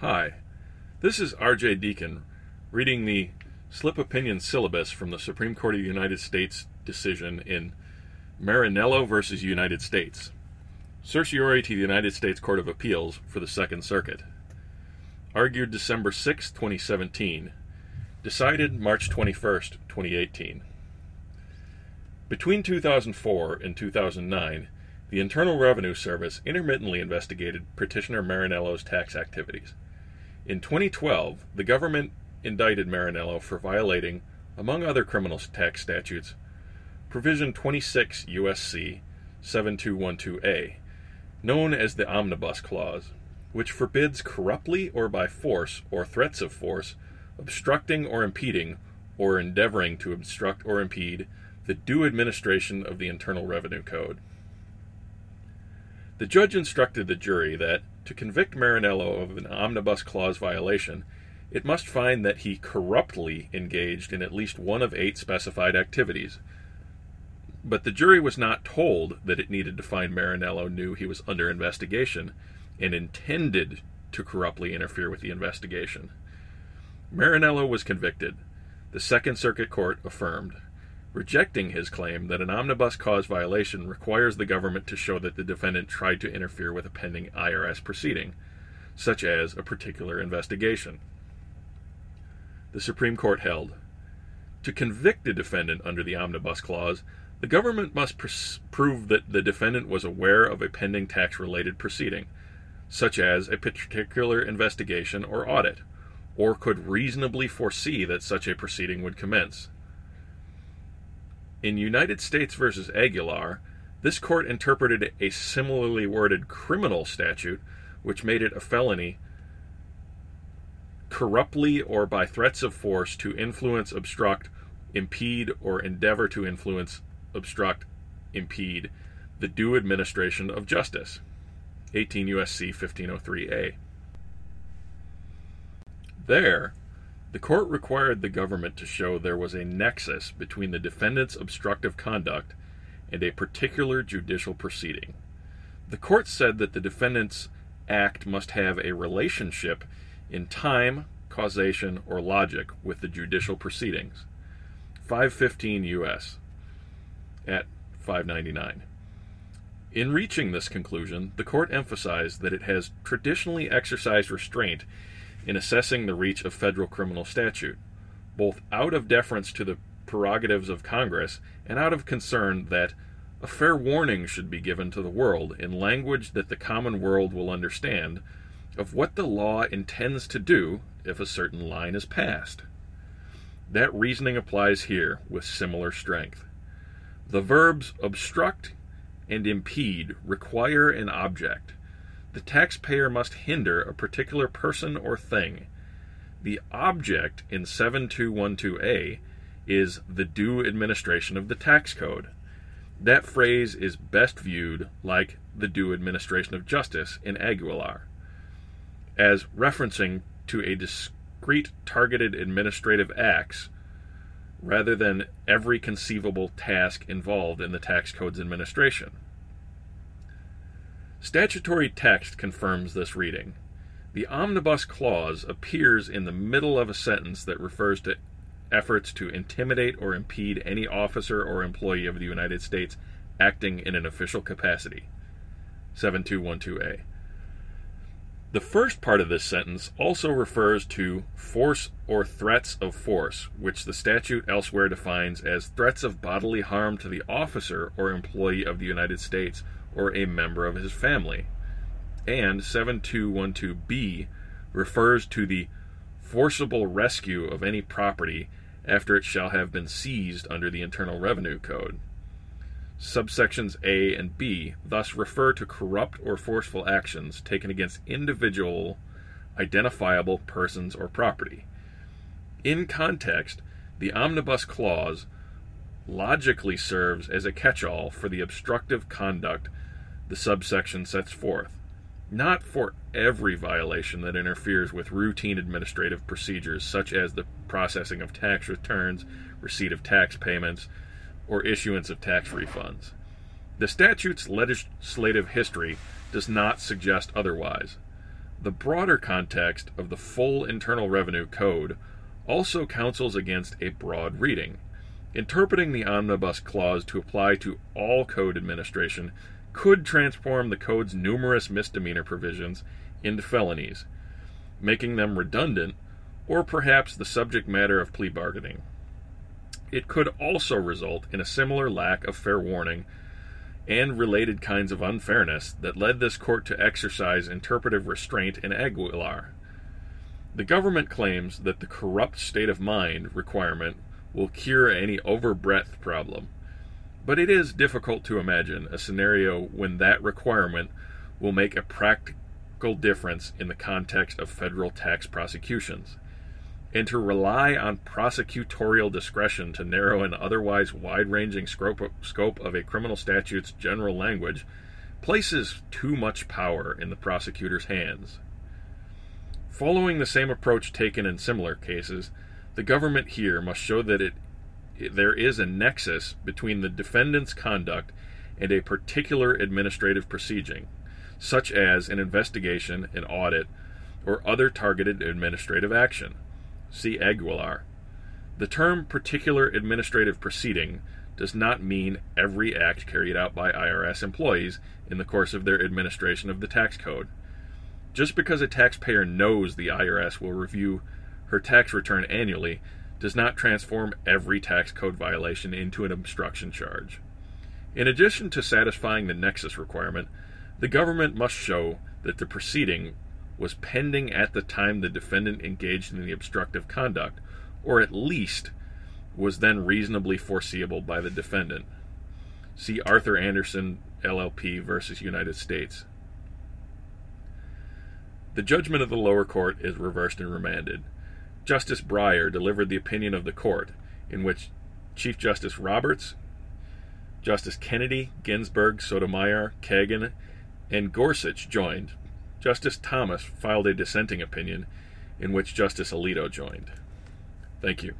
Hi, this is R.J. Deacon reading the slip opinion syllabus from the Supreme Court of the United States decision in Marinello versus United States. Certiorari to the United States Court of Appeals for the Second Circuit. Argued December 6, 2017. Decided March 21, 2018. Between 2004 and 2009, the Internal Revenue Service intermittently investigated petitioner Marinello's tax activities. In 2012, the government indicted Marinello for violating, among other criminal tax statutes, Provision 26 U.S.C. 7212A, known as the Omnibus Clause, which forbids corruptly or by force or threats of force obstructing or impeding or endeavoring to obstruct or impede the due administration of the Internal Revenue Code. The judge instructed the jury that, to convict Marinello of an Omnibus Clause violation, it must find that he corruptly engaged in at least one of eight specified activities. But the jury was not told that it needed to find Marinello knew he was under investigation and intended to corruptly interfere with the investigation. Marinello was convicted. The Second Circuit Court affirmed rejecting his claim that an omnibus clause violation requires the government to show that the defendant tried to interfere with a pending IRS proceeding, such as a particular investigation. The Supreme Court held to convict a defendant under the omnibus clause, the government must pr- prove that the defendant was aware of a pending tax related proceeding, such as a particular investigation or audit, or could reasonably foresee that such a proceeding would commence. In United States v. Aguilar, this court interpreted a similarly worded criminal statute, which made it a felony corruptly or by threats of force to influence, obstruct, impede, or endeavor to influence, obstruct, impede the due administration of justice. 18 U.S.C. 1503a. There, the court required the government to show there was a nexus between the defendant's obstructive conduct and a particular judicial proceeding. The court said that the defendant's act must have a relationship in time, causation, or logic with the judicial proceedings. 515 U.S. at 599. In reaching this conclusion, the court emphasized that it has traditionally exercised restraint in assessing the reach of federal criminal statute, both out of deference to the prerogatives of Congress and out of concern that a fair warning should be given to the world in language that the common world will understand of what the law intends to do if a certain line is passed. That reasoning applies here with similar strength. The verbs obstruct and impede require an object, the taxpayer must hinder a particular person or thing. The object in 7212A is the due administration of the tax code. That phrase is best viewed like the due administration of justice in Aguilar, as referencing to a discrete targeted administrative acts rather than every conceivable task involved in the tax code's administration. Statutory text confirms this reading. The omnibus clause appears in the middle of a sentence that refers to efforts to intimidate or impede any officer or employee of the United States acting in an official capacity. 7212A. The first part of this sentence also refers to force or threats of force, which the statute elsewhere defines as threats of bodily harm to the officer or employee of the United States or a member of his family. And 7212B refers to the forcible rescue of any property after it shall have been seized under the Internal Revenue Code. Subsections A and B thus refer to corrupt or forceful actions taken against individual, identifiable persons or property. In context, the Omnibus Clause logically serves as a catch all for the obstructive conduct the subsection sets forth. Not for every violation that interferes with routine administrative procedures, such as the processing of tax returns, receipt of tax payments, or issuance of tax refunds. The statute's legislative history does not suggest otherwise. The broader context of the full Internal Revenue Code also counsels against a broad reading. Interpreting the Omnibus Clause to apply to all code administration could transform the code's numerous misdemeanor provisions into felonies, making them redundant or perhaps the subject matter of plea bargaining. It could also result in a similar lack of fair warning and related kinds of unfairness that led this court to exercise interpretive restraint in Aguilar. The government claims that the corrupt state of mind requirement will cure any overbreadth problem, but it is difficult to imagine a scenario when that requirement will make a practical difference in the context of federal tax prosecutions and to rely on prosecutorial discretion to narrow an otherwise wide ranging scope of a criminal statute's general language places too much power in the prosecutor's hands. Following the same approach taken in similar cases, the government here must show that it, there is a nexus between the defendant's conduct and a particular administrative proceeding, such as an investigation, an audit, or other targeted administrative action. See Aguilar. The term particular administrative proceeding does not mean every act carried out by IRS employees in the course of their administration of the tax code. Just because a taxpayer knows the IRS will review her tax return annually does not transform every tax code violation into an obstruction charge. In addition to satisfying the nexus requirement, the government must show that the proceeding was pending at the time the defendant engaged in the obstructive conduct, or at least was then reasonably foreseeable by the defendant. See Arthur Andersen, LLP versus United States. The judgment of the lower court is reversed and remanded. Justice Breyer delivered the opinion of the court, in which Chief Justice Roberts, Justice Kennedy, Ginsburg, Sotomayor, Kagan, and Gorsuch joined, Justice Thomas filed a dissenting opinion in which Justice Alito joined. Thank you.